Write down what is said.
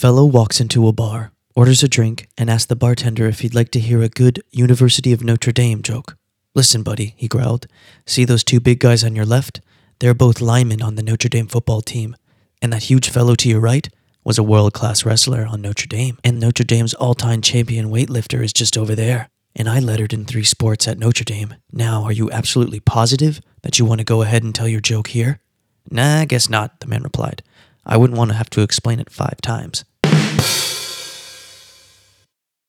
fellow walks into a bar, orders a drink, and asks the bartender if he'd like to hear a good University of Notre Dame joke. Listen, buddy, he growled. See those two big guys on your left? They're both linemen on the Notre Dame football team. And that huge fellow to your right was a world class wrestler on Notre Dame. And Notre Dame's all time champion weightlifter is just over there. And I lettered in three sports at Notre Dame. Now, are you absolutely positive that you want to go ahead and tell your joke here? Nah, I guess not, the man replied. I wouldn't want to have to explain it five times.